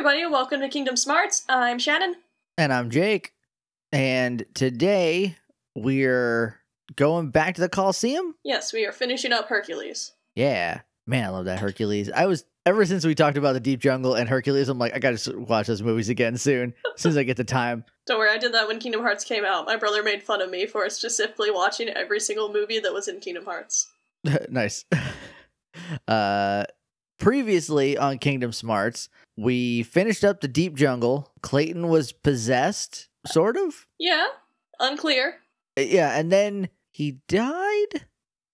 everybody, welcome to Kingdom Smarts. I'm Shannon. And I'm Jake. And today we're going back to the Coliseum. Yes, we are finishing up Hercules. Yeah. Man, I love that Hercules. I was ever since we talked about the Deep Jungle and Hercules, I'm like, I gotta watch those movies again soon. As soon as I get the time. Don't worry, I did that when Kingdom Hearts came out. My brother made fun of me for specifically watching every single movie that was in Kingdom Hearts. nice. uh previously on Kingdom Smarts, we finished up the Deep Jungle. Clayton was possessed, sort of. Yeah, unclear. Uh, Yeah, and then he died,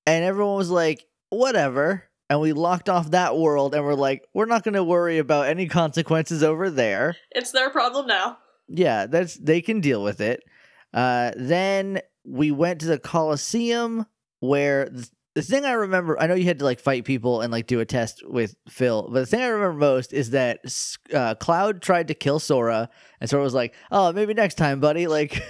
and everyone was like, whatever. And we locked off that world, and we're like, we're not going to worry about any consequences over there. It's their problem now. Yeah, that's they can deal with it. Uh, then we went to the Coliseum, where the thing I remember, I know you had to like fight people and like do a test with Phil, but the thing I remember most is that uh, Cloud tried to kill Sora, and Sora was like, "Oh, maybe next time, buddy." Like,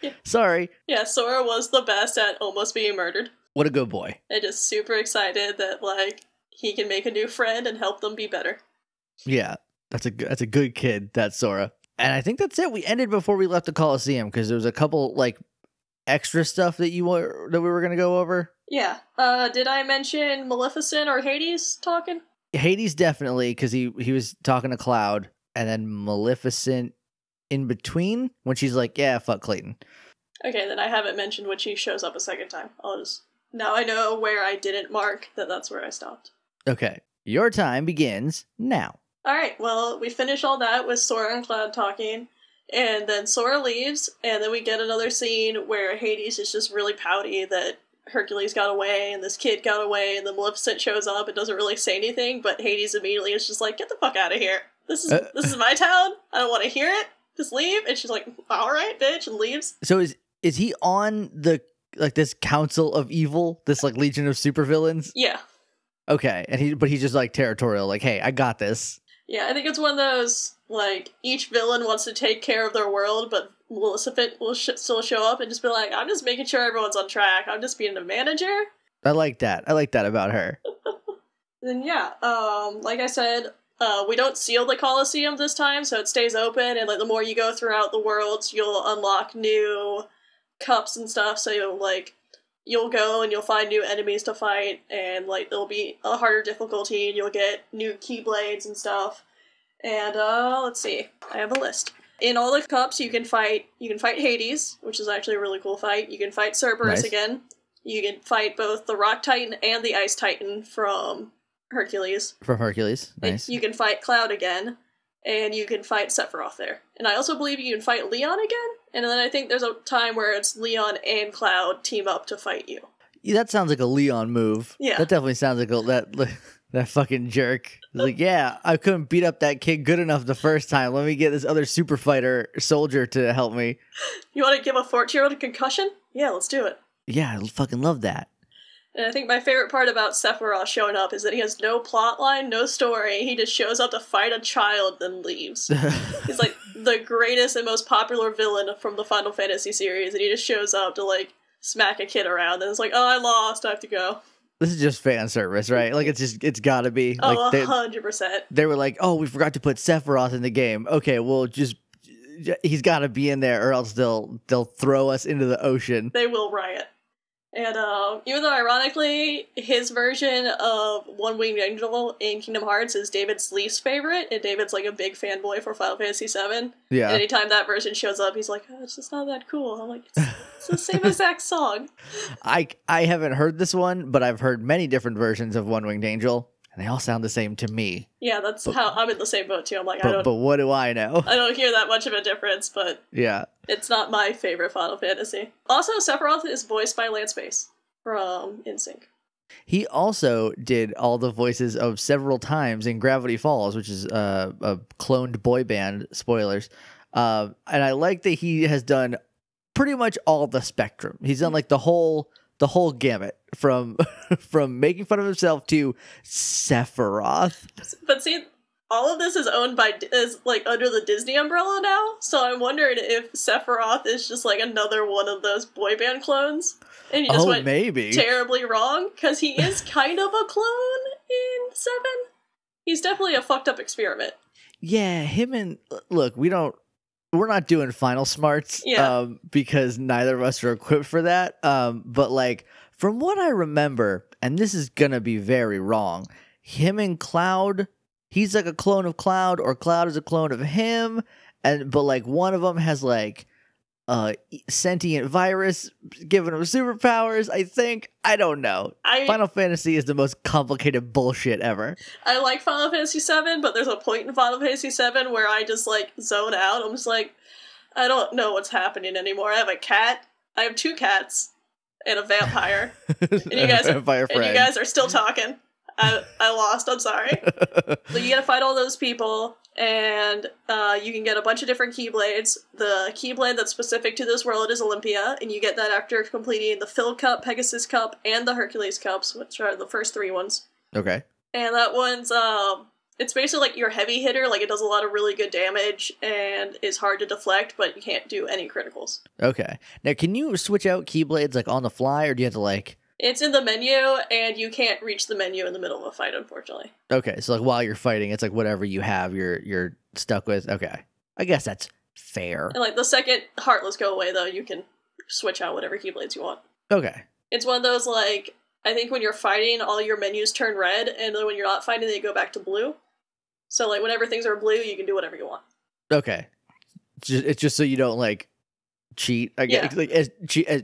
Yeah. sorry. Yeah, Sora was the best at almost being murdered. What a good boy. And just super excited that, like, he can make a new friend and help them be better. Yeah, that's a that's a good kid. That's Sora. And I think that's it. We ended before we left the Coliseum because there was a couple like extra stuff that you were that we were gonna go over. Yeah. Uh, did I mention Maleficent or Hades talking? Hades definitely because he he was talking to Cloud, and then Maleficent in between when she's like, "Yeah, fuck Clayton." Okay, then I haven't mentioned when she shows up a second time. I'll just. Now I know where I didn't mark that that's where I stopped. Okay, your time begins now. Alright, well, we finish all that with Sora and Cloud talking, and then Sora leaves, and then we get another scene where Hades is just really pouty that Hercules got away and this kid got away, and then Maleficent shows up and doesn't really say anything, but Hades immediately is just like, "Get the fuck out of here! This is Uh. this is my town. I don't want to hear it. Just leave." And she's like, "All right, bitch," and leaves. So is is he on the like this council of evil, this like legion of supervillains? Yeah, Okay, and he but he's just like territorial, like, "Hey, I got this." yeah. I think it's one of those like each villain wants to take care of their world, but Maleficent will sh- still show up and just be like, "I'm just making sure everyone's on track. I'm just being a manager." I like that. I like that about her. Then yeah, um, like I said, uh, we don't seal the Colosseum this time, so it stays open. And like the more you go throughout the worlds, you'll unlock new cups and stuff. So you'll like you'll go and you'll find new enemies to fight, and like there'll be a harder difficulty, and you'll get new keyblades and stuff. And uh, let's see, I have a list. In all the cups, you can fight. You can fight Hades, which is actually a really cool fight. You can fight Cerberus Nice. again. You can fight both the Rock Titan and the Ice Titan from Hercules. From Hercules. And Nice. You can fight Cloud again, and you can fight Sephiroth there. And I also believe you can fight Leon again. And then I think there's a time where it's Leon and Cloud team up to fight you. Yeah, that sounds like a Leon move. Yeah. That definitely sounds like a, that that fucking jerk. Like, yeah, I couldn't beat up that kid good enough the first time. Let me get this other super fighter soldier to help me. You want to give a 14 year old a concussion? Yeah, let's do it. Yeah, I fucking love that. And I think my favorite part about Sephiroth showing up is that he has no plot line, no story. He just shows up to fight a child, then leaves. He's like the greatest and most popular villain from the Final Fantasy series, and he just shows up to like smack a kid around, and it's like, oh, I lost, I have to go. This is just fan service, right? Like it's just it's got to be. Oh, Like they, hundred percent. they were like, "Oh, we forgot to put Sephiroth in the game." Okay, well, just he's got to be in there, or else they'll they'll throw us into the ocean. They will riot. And um, even though ironically, his version of One Winged Angel in Kingdom Hearts is David's least favorite, and David's like a big fanboy for Final Fantasy VII. And Yeah, anytime that version shows up, he's like, oh, "It's just not that cool." I'm like, "It's, it's the same exact song." I I haven't heard this one, but I've heard many different versions of One Winged Angel, and they all sound the same to me. Yeah, that's how I'm in the same boat too. I'm like, I But don't, but what do I know? I don't hear that much of a difference, but Yeah. it's not my favorite Final Fantasy. Also, Sephiroth is voiced by Lance Bass from NSYNC. He also did all the voices of Sev'ral Timez in Gravity Falls, which is uh, a cloned boy band. Spoilers. Uh, and I like that he has done pretty much all the spectrum. He's done like the whole the whole gamut from from making fun of himself to Sephiroth. But see, all of this is owned by is like under the Disney umbrella now. So I'm wondering if Sephiroth is just like another one of those boy band clones, and he just Oh, went maybe. terribly wrong because he is kind of a clone in Seven. He's definitely a fucked up experiment. Yeah, him and look, we don't we're not doing final smarts Yeah. um because neither of us are equipped for that. Um but like from what I remember, and this is going to be very wrong, him and Cloud, he's like a clone of Cloud or Cloud is a clone of him and but like one of them has like uh sentient virus giving him superpowers, I think. I don't know. I Final Fantasy is the most complicated bullshit ever. I like Final Fantasy VII, but there's a point in Final Fantasy VII where I just like zone out. I'm just like, I don't know what's happening anymore. I have a cat. I have two cats and a vampire, and you guys- Vampire and you guys are still talking. I I lost. I'm sorry. So you gotta fight all those people, and uh, you can get a bunch of different keyblades. The keyblade that's specific to this world is Olympia, and you get that after completing the Phil Cup, Pegasus Cup, and the Hercules Cups, which are the first three ones. okay. And that one's um it's basically like your heavy hitter, like it does a lot of really good damage and is hard to deflect, but you can't do any criticals. Okay. Now, can you switch out keyblades like on the fly, or do you have to like? It's in the menu and you can't reach the menu in the middle of a fight, unfortunately. Okay, so like while you're fighting, it's like whatever you have, you're you're stuck with. Okay, I guess that's fair. And like the second Heartless go away though, you can switch out whatever keyblades you want. Okay, It's one of those like I think when you're fighting, all your menus turn red, and then when you're not fighting, they go back to blue. So like whenever things are blue, you can do whatever you want. okay. It's just, it's just so you don't like cheat. I guess Yeah. like as, as,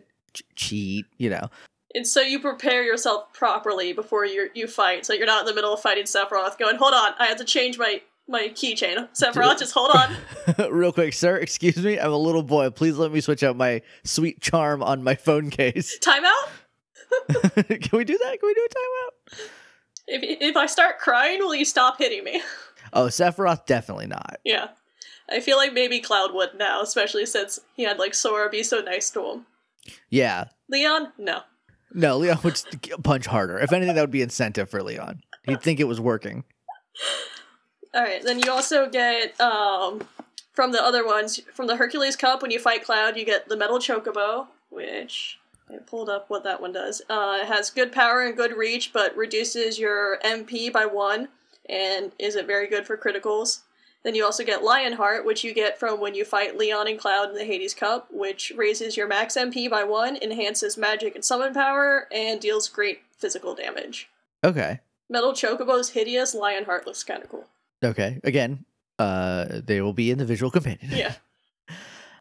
cheat. You know. And so you prepare yourself properly before you you fight. So you're not in the middle of fighting Sephiroth going, hold on, I have to change my my keychain. Sephiroth, just hold on. Real quick, sir. Excuse me. I'm a little boy. Please let me switch out my sweet charm on my phone case. Timeout. Can we do that? Can we do a timeout? If if I start crying, will you stop hitting me? Oh, Sephiroth, definitely not. yeah, I feel like maybe Cloud would now, especially since he had like Sora be so nice to him. Yeah. Leon, no. No, Leon would punch harder. If anything, that would be incentive for Leon. He'd think it was working. All right, then you also get um from the other ones from the Hercules Cup when you fight Cloud, you get the Metal Chocobo, which I pulled up what that one does. Uh, it has good power and good reach, but reduces your MP by one, and isn't very good for criticals. Then you also get Lionheart, which you get from when you fight Leon and Cloud in the Hades Cup, which raises your max MP by one, enhances magic and summon power, and deals great physical damage. Okay. Metal Chocobo's hideous. Lionheart looks kind of cool. Okay. Again, uh, they will be in the visual companion. Yeah.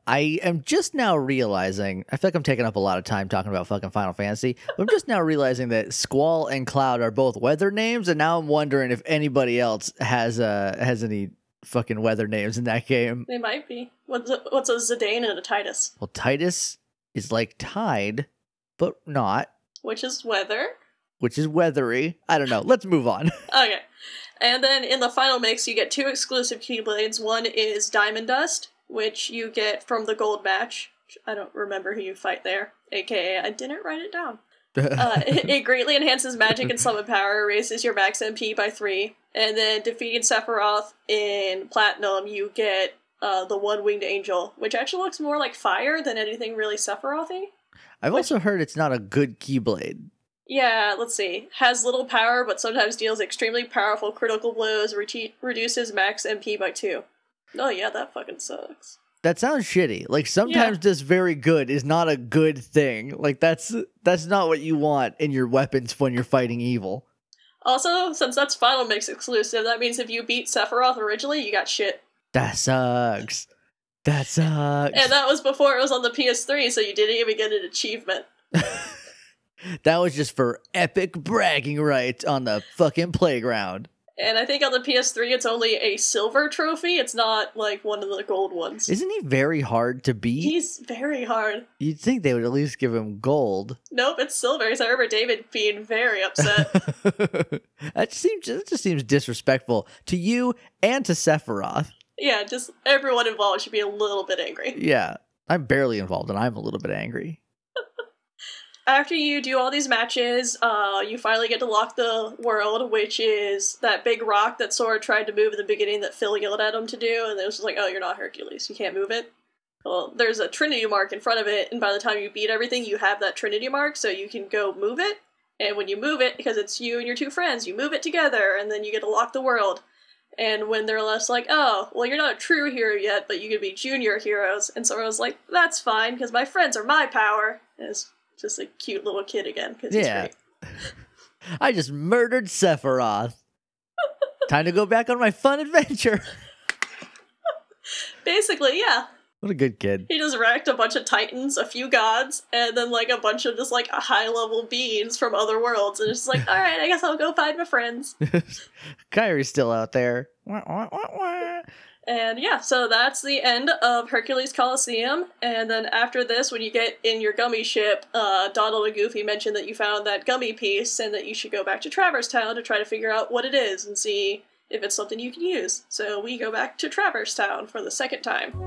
I am just now realizing. I feel like I'm taking up a lot of time talking about fucking Final Fantasy. But I'm just now realizing that Squall and Cloud are both weather names, and now I'm wondering if anybody else has uh has any fucking weather names in that game. They might be. What's a, what's a Zidane and a Tidus? Well, Tidus is like tide, but not, Which is weather. which is weathery. I don't know. Let's move on. Okay. And then in the final mix, you get two exclusive Keyblades. One is Diamond Dust, which you get from the gold match. I don't remember who you fight there, aka I didn't write it down. Uh, it, greatly enhances magic and summon power, raises your max MP by three, and then defeating Sephiroth in Platinum, you get uh, the One Winged Angel, which actually looks more like fire than anything really Sephiroth-y. I've also heard it's not a good Keyblade. Yeah, let's see. Has little power, but sometimes deals extremely powerful critical blows, re- reduces max MP by two. Oh yeah, that fucking sucks. That sounds shitty. Like sometimes just very good is not a good thing. Like that's that's not what you want in your weapons when you're fighting evil. Also, since that's Final Mix exclusive, that means if you beat Sephiroth originally, you got shit. That sucks. That sucks. And that was before it was on the PS3, so you didn't even get an achievement. that was just for epic bragging rights on the fucking playground. And I think on the PS3, it's only a silver trophy. It's not like one of the gold ones. Isn't he very hard to beat? He's very hard. You'd think they would at least give him gold. Nope, it's silver. So I remember David being very upset. that seems that just seems disrespectful to you and to Sephiroth. yeah, just everyone involved should be a little bit angry. Yeah, I'm barely involved, and I'm a little bit angry. After you do all these matches, uh, you finally get to lock the world, which is that big rock that Sora tried to move in the beginning that Phil yelled at him to do, and it was just like, oh, you're not Hercules, you can't move it. Well, there's a Trinity mark in front of it, and by the time you beat everything, you have that Trinity mark, so you can go move it. And when you move it, because it's you and your two friends, you move it together, and then you get to lock the world. And when they're less like, oh, well, you're not a true hero yet, but you could be junior heroes. And Sora was like, that's fine, because my friends are my power. And it's just a cute little kid again, because Yeah. great. I just murdered Sephiroth. Time to go back on my fun adventure. Basically, yeah. What a good kid. He just wrecked a bunch of titans, a few gods, and then like a bunch of just like high level beings from other worlds. And it's just like, all right, I guess I'll go find my friends. Kairi's still out there. Wah, wah, wah, wah. And yeah, so that's the end of Hercules Coliseum. And then after this, when you get in your gummy ship, uh, Donald and Goofy mentioned that you found that gummy piece and that you should go back to Traverse Town to try to figure out what it is and see if it's something you can use. So we go back to Traverse Town for the second time.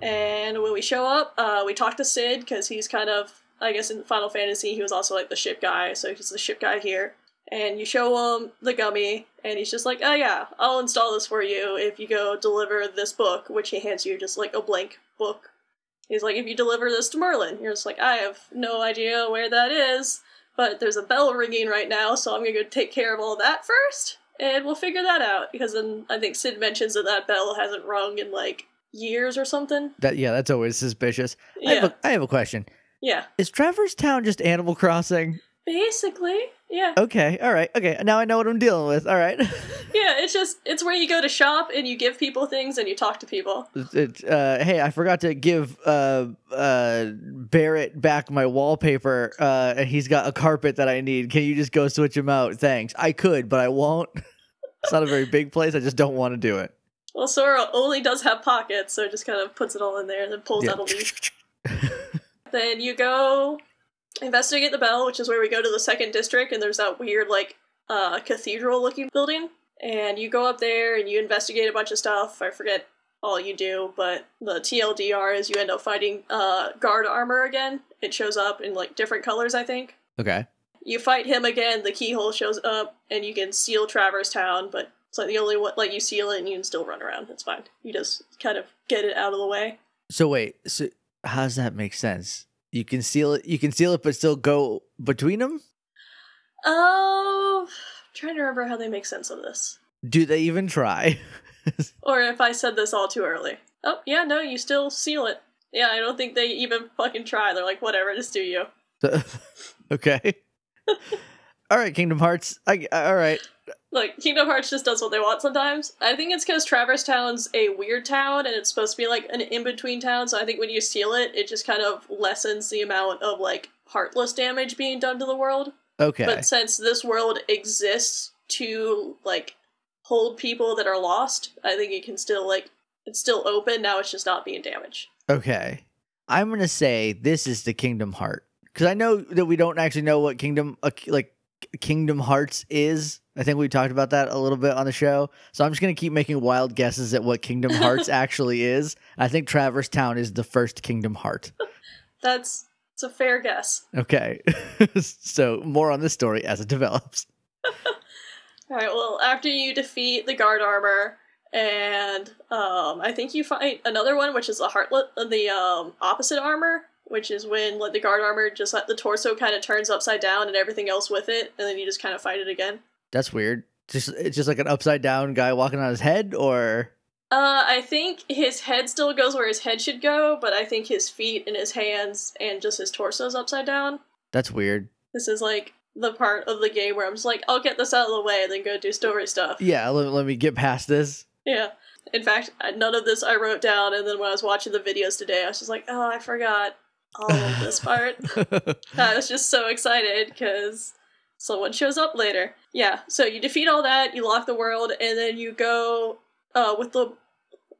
And when we show up, uh, we talk to Cid because he's kind of, I guess, in Final Fantasy, he was also like the ship guy, so he's the ship guy here. And you show him the gummy, and he's just like, "Oh yeah, I'll install this for you if you go deliver this book," which he hands you just like a blank book. He's like, "If you deliver this to Merlin," you're just like, "I have no idea where that is, but there's a bell ringing right now, so I'm gonna go take care of all that first, and we'll figure that out." Because then I think Cid mentions that that bell hasn't rung in like years or something. That yeah, that's always suspicious. I, have Yeah, a, I have a question. Yeah. Is Traverse Town just Animal Crossing? Basically, yeah. Okay, all right, okay. Now I know what I'm dealing with. All right. Yeah, it's just it's where you go to shop and you give people things and you talk to people. It- uh, hey, I forgot to give uh, uh, Barrett back my wallpaper, uh, and he's got a carpet that I need. Can you just go switch him out? Thanks. I could, but I won't. it's not a very big place. I just don't want to do it. Well, Sora only does have pockets, so it just kind of puts it all in there and then pulls Yeah. out a leaf. Then you go investigate the bell, which is where we go to the second district, and there's that weird like uh, cathedral looking building. And you go up there and you investigate a bunch of stuff. I forget all you do, but the TLDR is you end up fighting uh, guard armor again. It shows up in like different colors, I think. okay. You fight him again, the keyhole shows up, and you can seal Traverse Town, but it's like the only one, like you seal it and you can still run around. It's fine. You just kind of get it out of the way. So wait. So how does that make sense? You can seal it. You can seal it, but still go between them. Oh, I'm trying to remember how they make sense of this. Do they even try? Or if I said this all too early. Oh, yeah, no, you still seal it. Yeah, I don't think they even fucking try. They're like, whatever, just do you. okay. all right, Kingdom Hearts. I, all right. Like, Kingdom Hearts just does what they want sometimes. I think it's because Traverse Town's a weird town and it's supposed to be like an in between town, so I think when you steal it, it just kind of lessens the amount of like heartless damage being done to the world. Okay. But since this world exists to like hold people that are lost, I think it can still like it's still open. Now it's just not being damaged. Okay. I'm going to say this is the Kingdom Heart. Because I know that we don't actually know what Kingdom, uh, like, Kingdom Hearts is. I think we talked about that a little bit on the show. So I'm just going to keep making wild guesses at what Kingdom Hearts actually is. I think Traverse Town is the first Kingdom Heart. That's it's a fair guess. Okay. so more on this story as it develops. All right. Well, after you defeat the guard armor, and um, I think you fight another one, which is the heartlet, the um, opposite armor, which is when like the guard armor just like the torso kind of turns upside down and everything else with it, and then you just kind of fight it again. That's weird. Just It's just like an upside down guy walking on his head, or. Uh, I think his head still goes where his head should go, but I think his feet and his hands and just his torso is upside down. That's weird. This is like the part of the game where I'm just like, I'll get this out of the way and then go do story stuff. Yeah, let, let me get past this. Yeah. In fact, none of this I wrote down, and then when I was watching the videos today, I was just like, oh, I forgot all of this part. I was just so excited because someone shows up later. Yeah, so you defeat all that, you lock the world, and then you go uh, with the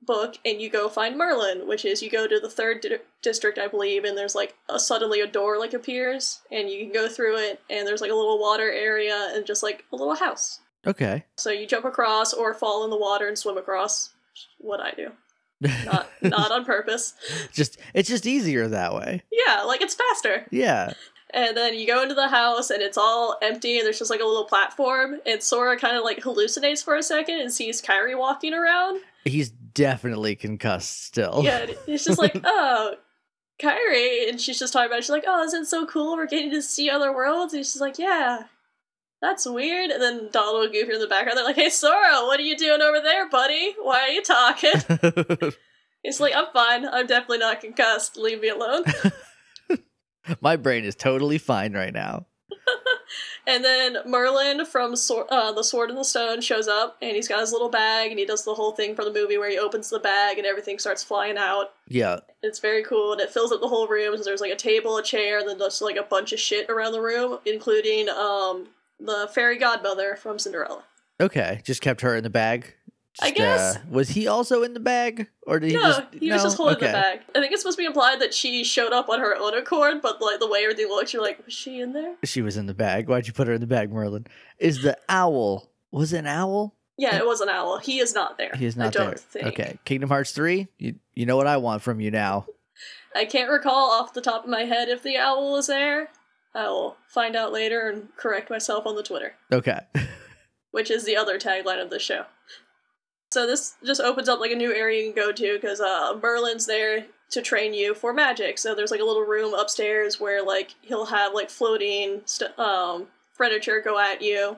book and you go find Merlin, which is you go to the third di- district, I believe, and there's like a, suddenly a door like appears, and you can go through it, and there's like a little water area and just like a little house. okay. So you jump across or fall in the water and swim across. What I do, not not on purpose. just it's just easier that way. Yeah, like it's faster. Yeah. And then you go into the house and it's all empty and there's just like a little platform and Sora kind of like hallucinates for a second and sees Kairi walking around. He's definitely concussed still. Yeah, it's just like, oh, Kairi, and she's just talking about. It. She's like, "Oh, isn't it so cool? We're getting to see other worlds." And she's like, "Yeah, that's weird." And then Donald and Goofy in the background. They're like, "Hey, Sora, what are you doing over there, buddy? Why are you talking?" He's like, "I'm fine. I'm definitely not concussed. Leave me alone." My brain is totally fine right now. And then Merlin from Sword, uh, the Sword and the Stone shows up, and he's got his little bag, and he does the whole thing for the movie where he opens the bag and everything starts flying out. Yeah. It's very cool, and it fills up the whole room. So there's like a table, a chair, and then just like a bunch of shit around the room, including um the fairy godmother from Cinderella. Okay. Just kept her in the bag. I guess. Uh, was he also in the bag, or did he no, just? he was no? just holding okay. the bag. I think it's supposed to be implied that she showed up on her own accord, but like the way everything looks, you're like, was she in there? She was in the bag. Why'd you put her in the bag, Merlin? Is the owl? Was it an owl? Yeah, it was an owl. He is not there. He is not there. Think. Okay. Kingdom Hearts three. You you know what I want from you now. I can't recall off the top of my head if the owl was there. I will find out later and correct myself on the Twitter, Okay. which is the other tagline of the show. So this just opens up like a new area you can go to because uh, Merlin's there to train you for magic. So there's like a little room upstairs where like he'll have like floating st- um, furniture go at you,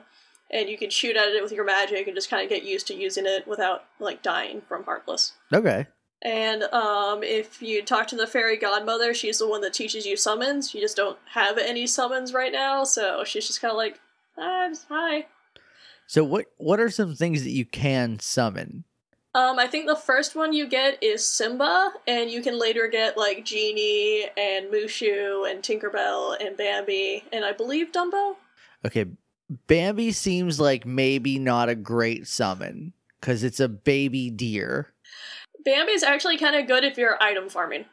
and you can shoot at it with your magic and just kind of get used to using it without like dying from Heartless. okay. And um, if you talk to the fairy godmother, she's the one that teaches you summons. You just don't have any summons right now, so she's just kind of like, ah, hi. So what what are some things that you can summon? Um, I think the first one you get is Simba, and you can later get like Genie and Mushu and Tinkerbell and Bambi, and I believe Dumbo. Okay, Bambi seems like maybe not a great summon because it's a baby deer. Bambi's actually kind of good if you're item farming.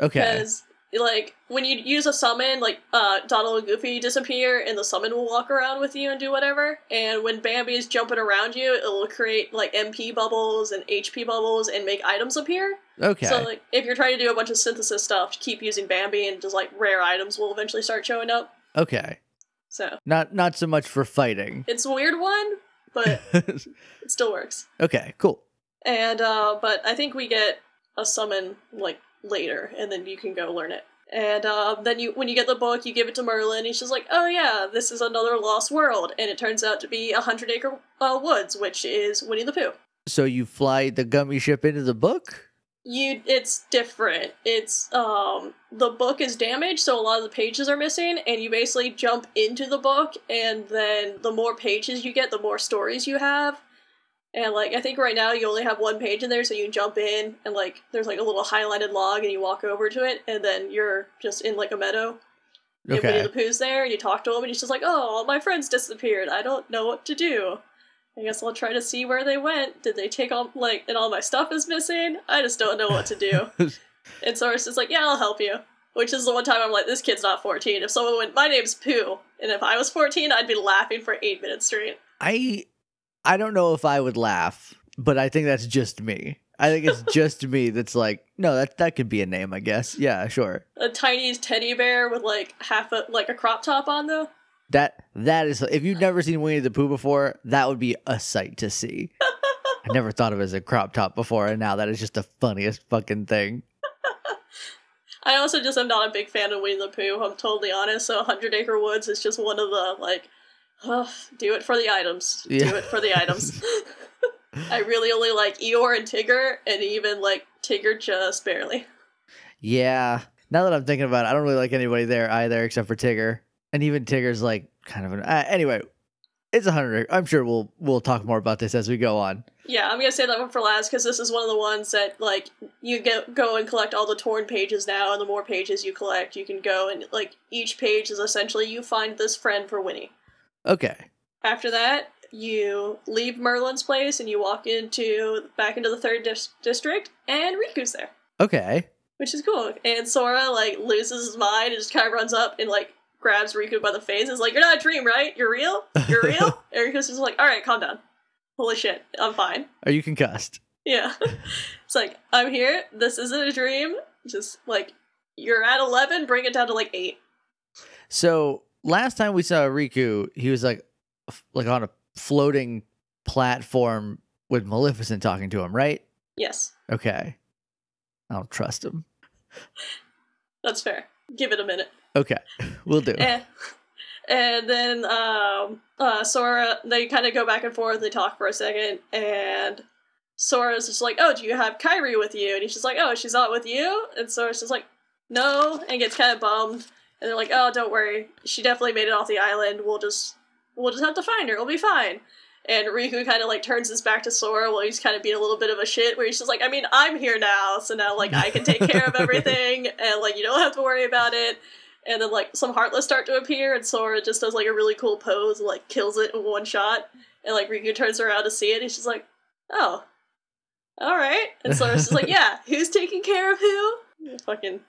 Okay. Because like when you use a summon, like uh, Donald and Goofy disappear, and the summon will walk around with you and do whatever. And when Bambi is jumping around you, it will create like MP bubbles and HP bubbles and make items appear. Okay. So like if you're trying to do a bunch of synthesis stuff, keep using Bambi, and just like rare items will eventually start showing up. okay. So Not not so much for fighting. it's a weird one, but it still works. okay. Cool. And uh, but I think we get a summon like later, and then you can go learn it. And uh, then you, when you get the book, you give it to Merlin. He's just like, "Oh yeah, this is another lost world," and it turns out to be a hundred acre uh, woods, which is Winnie the Pooh. So you fly the gummy ship into the book? You, it's different. It's um, the book is damaged, so a lot of the pages are missing, and you basically jump into the book, and then the more pages you get, the more stories you have. And like I think right now you only have one page in there, so you jump in and like there's like a little highlighted log, and you walk over to it, and then you're just in like a meadow. And Winnie Okay. the Pooh's there, and you talk to him, and he's just like, "Oh, all my friends disappeared. I don't know what to do. I guess I'll try to see where they went. Did they take all like and all my stuff is missing? I just don't know what to do." and Sora's just like, "Yeah, I'll help you." Which is the one time I'm like, "This kid's not 14." If someone went, "My name's Pooh," and if I was 14, I'd be laughing for eight minutes straight. I I don't know if I would laugh, but I think that's just me. I think it's just me that's like, no, that that could be a name, I guess. Yeah, sure. A tiny teddy bear with like half a like a crop top on though. That that is if you've never seen Winnie the Pooh before, that would be a sight to see. I never thought of it as a crop top before, and now that is just the funniest fucking thing. I also just am not a big fan of Winnie the Pooh. I'm totally honest. So, Hundred Acre Woods is just one of the like, ugh, do it for the items. Yeah. Do it for the items. I really only like Eeyore and Tigger, and even like Tigger just barely. Yeah. Now that I'm thinking about it, I don't really like anybody there either, except for Tigger, and even Tigger's like kind of an. Uh, anyway, it's a hundred. I'm sure we'll we'll talk more about this as we go on. Yeah, I'm gonna say that one for last because this is one of the ones that like you get go and collect all the torn pages now, and the more pages you collect, you can go and like each page is essentially you find this friend for Winnie. Okay. After that, you leave Merlin's place and you walk into back into the third dis- district, and Riku's there, Okay. which is cool. And Sora like loses his mind and just kind of runs up and like grabs Riku by the face. and is like, "You're not a dream, right? You're real. You're real." and Riku's just like, "All right, calm down. Holy shit, I'm fine." Are you concussed? Yeah, it's like I'm here. This isn't a dream. Just like you're at eleven, bring it down to like eight. So last time we saw Riku, he was like, like on a floating platform with Maleficent talking to him, right? Yes. Okay. I don't trust him. That's fair. Give it a minute. Okay, we'll do. Eh. And then um, uh, Sora, they kind of go back and forth. They talk for a second, and Sora's just like, "Oh, do you have Kairi with you?" And he's just like, "Oh, she's not with you." And Sora's just like, "No," and gets kind of bummed. And they're like, "Oh, don't worry, she definitely made it off the island. We'll just, we'll just have to find her. We'll be fine." And Riku kind of like turns his back to Sora while he's kind of being a little bit of a shit, where he's just like, "I mean, I'm here now, so now like I can take care of everything, and like you don't have to worry about it." and then like some heartless start to appear and Sora just does like a really cool pose and like kills it in one shot and like Riku turns around to see it and she's like oh alright and Sora's just like yeah who's taking care of who fucking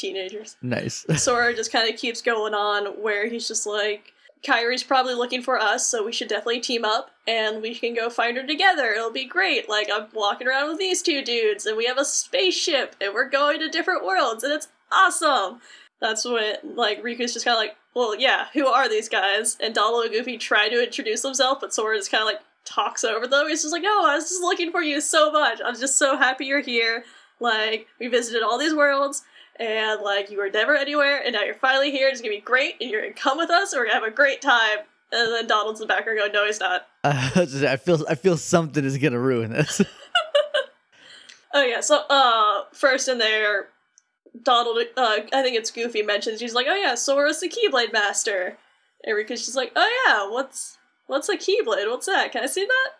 teenagers Nice. Sora just kind of keeps going on where he's just like Kairi's probably looking for us so we should definitely team up and we can go find her together it'll be great like I'm walking around with these two dudes and we have a spaceship and we're going to different worlds and it's awesome that's when like Riku's just kind of like, well, yeah, who are these guys? And Donald and Goofy try to introduce themselves, but Sora just kind of like talks over them. He's just like, no, I was just looking for you so much. I'm just so happy you're here. Like we visited all these worlds. And like you were never anywhere, and now you're finally here. It's gonna be great, and you're gonna come with us, and we're gonna have a great time. And then Donald's in the background going, "No, he's not." Uh, I feel I feel something is gonna ruin this. Oh yeah, so uh, first in there, Donald, uh, I think it's Goofy mentions he's like, "Oh yeah, Sora's the Keyblade Master." And Riku's just like, "Oh yeah, what's what's a Keyblade? What's that? Can I see that?"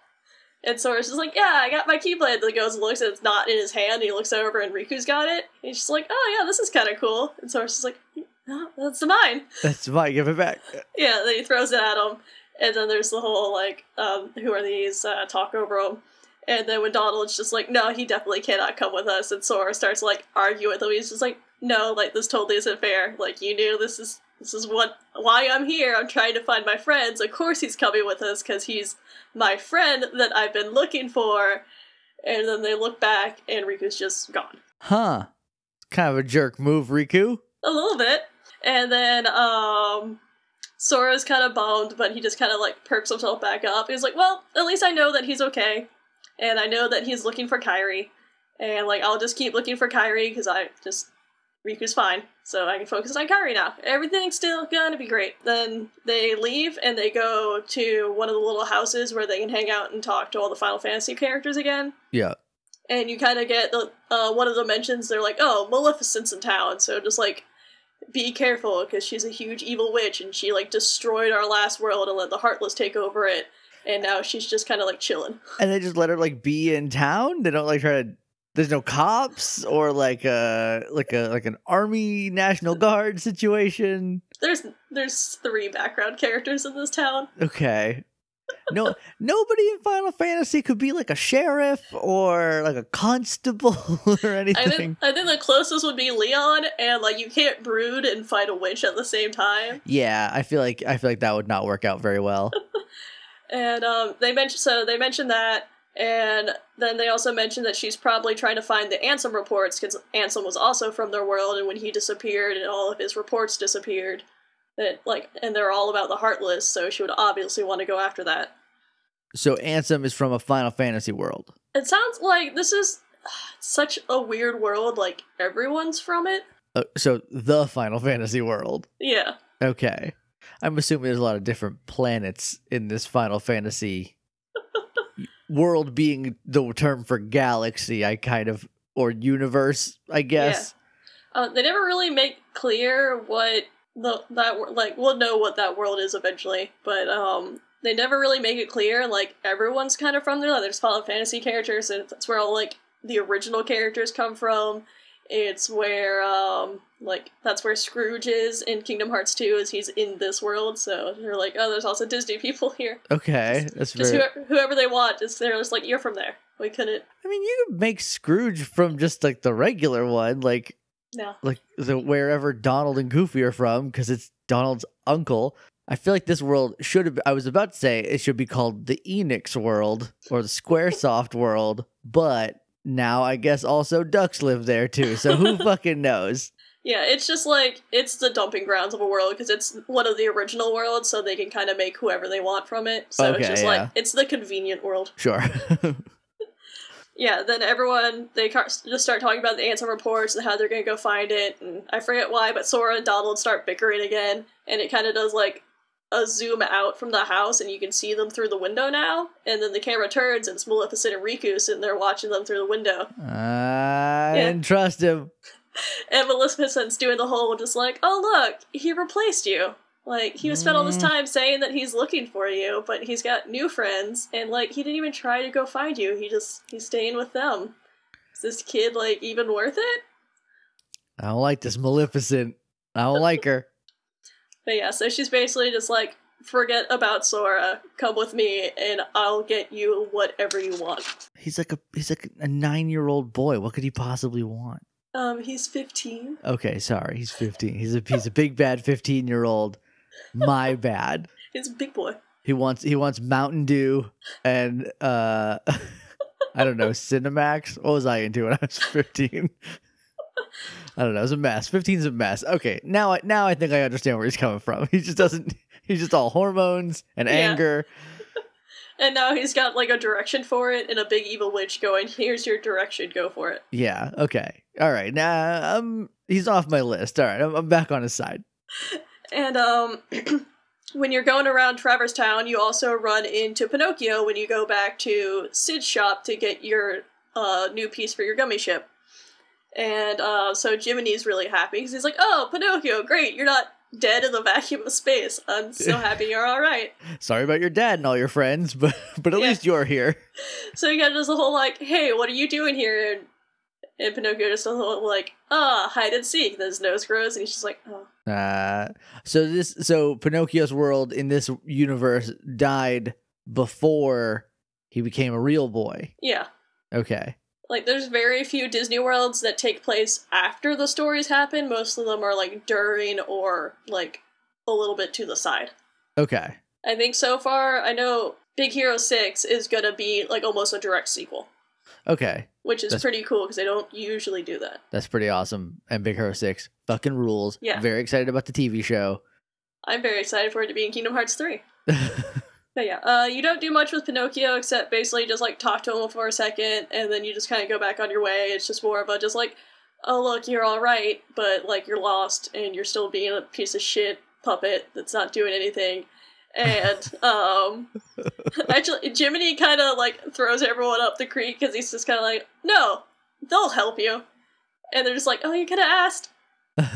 And Sora's just like, "Yeah, I got my Keyblade." Then he goes and looks, and it's not in his hand. And he looks over, and Riku's got it. And he's just like, "Oh yeah, this is kind of cool." And Sora's just like, "No, that's mine." That's mine. Give it back. Yeah, then he throws it at him, and then there's the whole like, um, "Who are these?" Uh, talk over him. And then when Donald's just like, no, he definitely cannot come with us, and Sora starts like arguing with him, he's just like, no, like this totally isn't fair. Like you knew this is this is what why I'm here. I'm trying to find my friends. Of course he's coming with us because he's my friend that I've been looking for. And then they look back, and Riku's just gone. Huh. Kind of a jerk move, Riku. A little bit. And then um Sora's kind of bummed, but he just kind of like perks himself back up. He's like, "Well, at least I know that he's okay, and I know that he's looking for Kairi, and like I'll just keep looking for Kairi because I just Riku's fine, so I can focus on Kairi now. Everything's still gonna be great." Then they leave and they go to one of the little houses where they can hang out and talk to all the Final Fantasy characters again Yeah. and you kind of get the uh, one of the mentions. They're like, "Oh, Maleficent's in town, so just like be careful because she's a huge evil witch, and she like destroyed our last world and let the Heartless take over it, and now she's just kind of like chilling." And they just let her like be in town. They don't like try to. There's no cops or like a like a like an army national guard situation. There's there's three background characters in this town. Okay. No, nobody in Final Fantasy could be like a sheriff or like a constable or anything I think I think the closest would be Leon, and like you can't brood and fight a witch at the same time. Yeah, I feel like I feel like that would not work out very well. And um, they mentioned so they mentioned that, and then they also mentioned that she's probably trying to find the Ansem reports because Ansem was also from their world, and when he disappeared and all of his reports disappeared, that like and they're all about the Heartless, so she would obviously want to go after that. so Ansem is from a Final Fantasy world. It sounds like this is such a weird world. Like everyone's from it. Uh, so the Final Fantasy world. Yeah. Okay. I'm assuming there's a lot of different planets in this Final Fantasy world being the term for galaxy, I kind of or universe, I guess. Uh, they never really make clear what the that like we'll know what that world is eventually, but um they never really make it clear. Like everyone's kind of from there. Like, there's Final Fantasy characters, and that's where all like the original characters come from. It's where um like that's where Scrooge is in Kingdom Hearts 2 is he's in this world. So they're like, oh, there's also Disney people here. Okay, that's Just very. whoever, whoever they want, just they're just like you're from there. We couldn't. I mean, you could make Scrooge from just like the regular one, like No. like the wherever Donald and Goofy are from, because it's Donald's uncle. I feel like this world should have. I was about to say it should be called the Enix world or the SquareSoft world, but now I guess also ducks live there too. So who fucking knows? Yeah, it's just like it's the dumping grounds of a world because it's one of the original worlds, so they can kind of make whoever they want from it. So Okay, it's just yeah. like it's the convenient world. Sure. yeah, then everyone they just start talking about the Ansem reports and how they're gonna go find it, and I forget why, but Sora and Donald start bickering again, and it kind of does like a zoom out from the house, and you can see them through the window now, and then the camera turns and it's Maleficent and Riku sitting there watching them through the window, I didn't trust him. and Maleficent's doing the whole just like, oh look, he replaced you. Like he was spent all this Mm. time saying that he's looking for you, but he's got new friends, and like he didn't even try to go find you. He just he's staying with them. Is this kid like even worth it? I don't like this Maleficent. I don't like her. But yeah, so she's basically just like, forget about Sora, come with me, and I'll get you whatever you want. He's like a he's like a nine year old boy. What could he possibly want? Um, he's fifteen. Okay, sorry, he's fifteen. He's a he's a big bad fifteen year old. My bad. He's a big boy. He wants he wants Mountain Dew and uh I don't know Cinemax. What was I into when I was fifteen? I don't know. It was a mess. 15's a mess. Okay, now I now I think I understand where he's coming from. He just doesn't. He's just all hormones and Yeah. anger. And now he's got like a direction for it and a big evil witch going, here's your direction, go for it. Yeah. Okay. All right. Now um, he's off my list. All right. I'm, I'm back on his side. And um when you're going around Traverse Town, you also run into Pinocchio when you go back to Cid's shop to get your uh, new piece for your gummy ship. And uh, so Jiminy's really happy because he's like, "Oh, Pinocchio, great! You're not dead in the vacuum of space. I'm so happy you're all right." Sorry about your dad and all your friends, but but at Yeah. least you're here. So you got the whole like, "Hey, what are you doing here?" And, and Pinocchio just a whole like, "Ah, hide and seek." Then his nose grows, and he's just like, "Oh." Uh, so this so Pinocchio's world in this universe died before he became a real boy. Yeah. Okay. Like, there's very few Disney worlds that take place after the stories happen. Most of them are, like, during or, like, a little bit to the side. Okay. I think so far, I know Big Hero 6 is gonna be, like, almost a direct sequel, Okay. which is That's- pretty cool because they don't usually do that. That's pretty awesome. And Big Hero 6 fucking rules. Yeah. Very excited about the TV show. I'm very excited for it to be in Kingdom Hearts 3. But yeah, uh, you don't do much with Pinocchio except basically just like talk to him for a second, and then you just kind of go back on your way. It's just more of a just like, oh look, you're all right, but like you're lost and you're still being a piece of shit puppet that's not doing anything. And um, actually, Jiminy kind of like throws everyone up the creek because he's just kind of like, no, they'll help you, and they're just like, oh, you could have asked. oh,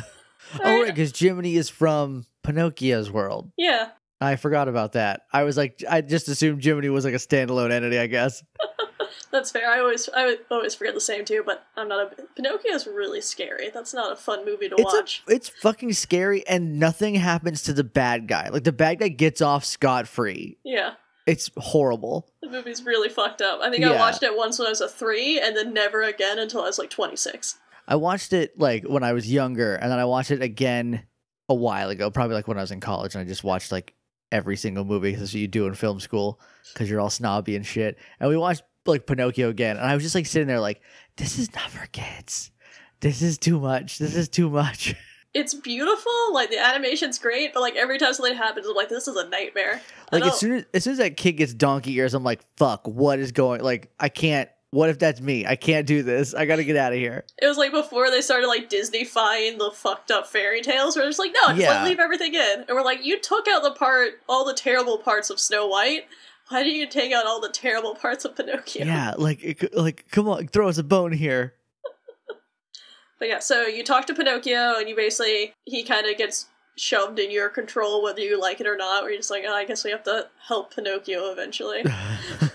right, because Jiminy is from Pinocchio's world. Yeah, I forgot about that. I was like, I just assumed Jiminy was like a standalone entity, I guess. that's fair. I always I always forget the same too, but I'm not a Pinocchio's really scary. That's not a fun movie to It's watch. a, it's fucking scary, and nothing happens to the bad guy. Like the bad guy gets off scot free. Yeah, It's horrible. the movie's really fucked up. I think I watched it once when I was a three, and then never again until I was like 26. I watched it like when I was younger, and then I watched it again a while ago, probably like when I was in college, and I just watched like every single movie. That's what you do in film school because you're all snobby and shit. And we watched like Pinocchio again, and I was just like sitting there like, this is not for kids. This is too much. This is too much. It's beautiful, like the animation's great, but like every time something happens, I'm like, this is a nightmare. Like as soon as as soon as that kid gets donkey ears, I'm like, fuck, what is going? Like I can't. What if that's me? I can't do this. I got to get out of here. it was like before they started like Disney-fying the fucked up fairy tales, where they're just like, no, just Yeah. like, leave everything in. And we're like, you took out the part, all the terrible parts of Snow White. Why did you take out all the terrible parts of Pinocchio? Yeah, like like come on, throw us a bone here. But yeah, so you talk to Pinocchio, and you basically he kind of gets shoved in your control, whether you like it or not. Where you're just like, oh, I guess we have to help Pinocchio eventually.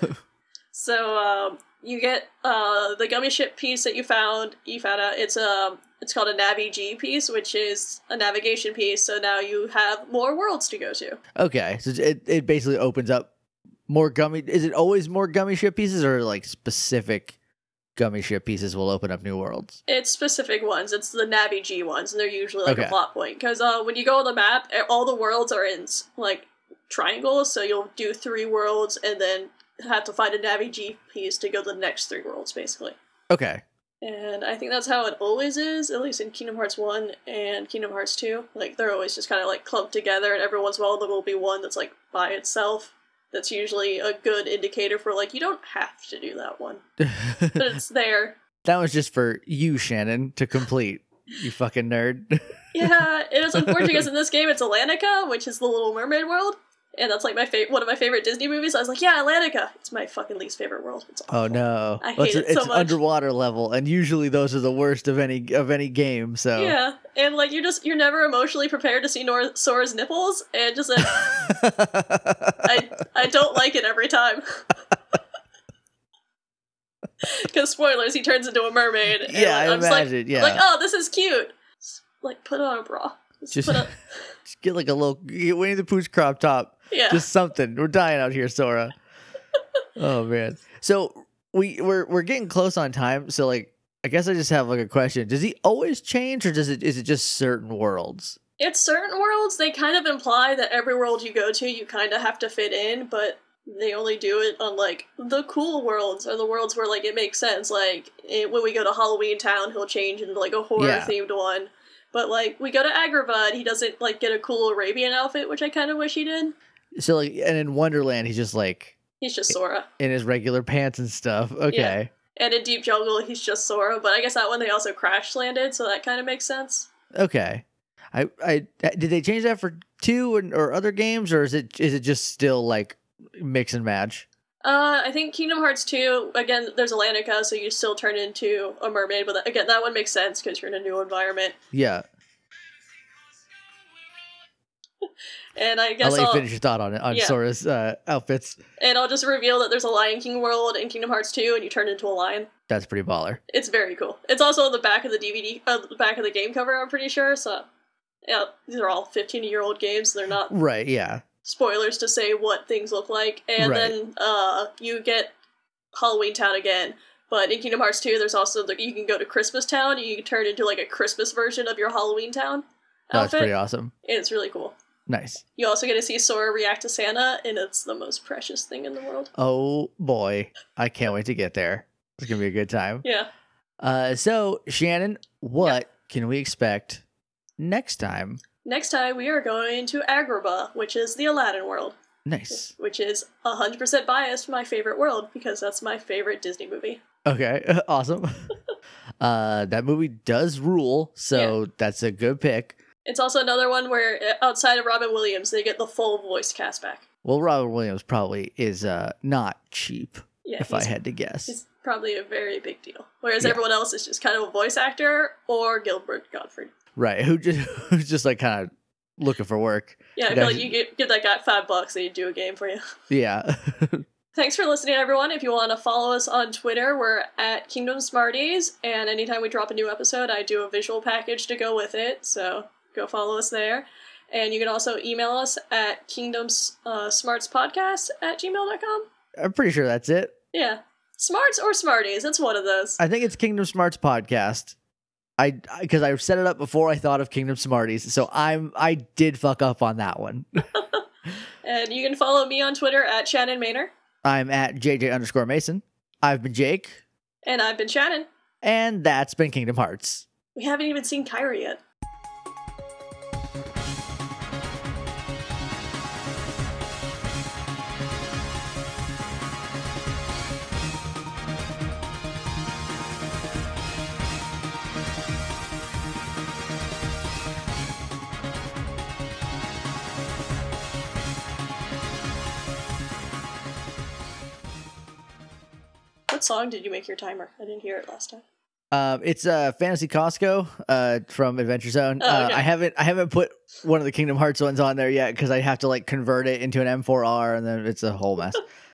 so um, you get uh, the gummy ship piece that you found. You found out it's um it's called a Navi G piece, which is a navigation piece. So now you have more worlds to go to. Okay, so it it basically opens up more gummy. Is it always more gummy ship pieces, or like specific gummy ship pieces will open up new worlds? It's specific ones. It's the Navi G ones, and they're usually like Okay. a plot point. Because uh, when you go on the map, eh, all the worlds are in like triangles. So you'll do three worlds, and then have to find a Navi G piece to go to the next three worlds, basically. Okay, And I think that's how it always is, at least in Kingdom Hearts 1 and Kingdom Hearts 2. Like, they're always just kind of like clumped together, and every once in a while there will be one that's like by itself. that's usually a good indicator for like you don't have to do that one, but it's there. that was just for you, Shannon, to complete. You fucking nerd. Yeah, it is unfortunate because in this game it's Atlantica, which is the Little Mermaid world, and that's like my favorite, one of my favorite Disney movies. I was like, yeah, Atlantica. It's my fucking least favorite world. It's oh, awful. Oh no! I Well, it's hate it so it's much. underwater level, and usually those are the worst of any of any game. So Yeah, and like you're just you're never emotionally prepared to see Nor- Sora's nipples, and just like I I don't like it every time. Because spoilers, he turns into a mermaid. and, Yeah, like, I I'm just like- imagine, yeah. like oh, this is cute. Just, like put on a bra. Just, Just- Just get like a little get Winnie the Pooh's crop top. Yeah. Just something. We're dying out here, Sora. oh man. So we we're we're getting close on time. So like, I guess I just have like a question. Does he always change, or does it is it just certain worlds? it's certain worlds they kind of imply that every world you go to you kind of have to fit in but they only do it on like the cool worlds or the worlds where like it makes sense like it, when we go to halloween town he'll change into like a horror Yeah. themed one but like we go to agrabah he doesn't like get a cool arabian outfit which i kind of wish he did So like, and in Wonderland, he's just like he's just sora in his regular pants and stuff. Okay. and in deep jungle he's just sora but i guess that one they also crash landed so that kind of makes sense Okay. I I did they change that for two and, or other games, or is it is it just still like mix and match? Uh, I think Kingdom Hearts 2, again, there's Atlantica, so you still turn into a mermaid, but that, again, that one makes sense because you're in a new environment. Yeah. And I I'll guess let you I'll, finish your thought on it on Yeah. Sora's uh, outfits. and I'll just reveal that there's a Lion King world in Kingdom Hearts 2, and you turn into a lion. That's pretty baller. It's very cool. It's also on the back of the DVD, uh, the back of the game cover, I'm pretty sure, so, yeah, these are all 15 year old games, they're not Right. Yeah. spoilers to say what things look like. And Right. then, uh, you get Halloween Town again. But in Kingdom Hearts 2, there's also the, you can go to Christmas Town. and You can turn into like a Christmas version of your Halloween Town Outfit. That's pretty awesome. and it's really cool. Nice. You also get to see Sora react to Santa, and it's the most precious thing in the world. Oh boy, I can't wait to get there. It's gonna be a good time. Yeah. Uh, so Shannon, what can we expect next time? Next time, we are going to Agrabah, which is the Aladdin world, Nice. which is 100% biased my favorite world because that's my favorite Disney movie. Okay, awesome. uh, that movie does rule, so that's a good pick. It's also another one where, uh, outside of Robin Williams, they get the full voice cast back. Well, Robin Williams probably is uh not cheap, Yeah, if I had to guess. It's probably a very big deal. Whereas Yeah. everyone else is just kind of a voice actor or Gilbert Gottfried. Right? Who just who's just like kind of looking for work? Yeah, I feel like you give, give that guy five bucks and he'd do a game for you. Yeah. Thanks for listening, everyone. If you want to follow us on Twitter, we're at Kingdom Smarties, and anytime we drop a new episode, I do a visual package to go with it, so go follow us there. And you can also email us at kingdomsmartspodcast uh, smarts podcast at gmail.com. I'm pretty sure that's it. Yeah. Smarts or Smarties, it's one of those. I think it's Kingdom Smarts podcast. I because I set it up before I thought of Kingdom Smarties, so I'm I did fuck up on that one. And you can follow me on Twitter at Shannon Manor. I'm at JJ underscore Mason. I've been Jake, And I've been Shannon. and that's been Kingdom Hearts. We haven't even seen Kairi yet. Song did you make your timer? I didn't hear it last time. Um, it's uh, Fantasy Costco uh, from Adventure Zone. Oh, uh. I haven't I haven't put one of the Kingdom Hearts ones on there yet because I have to like convert it into an M4R and then it's a whole mess.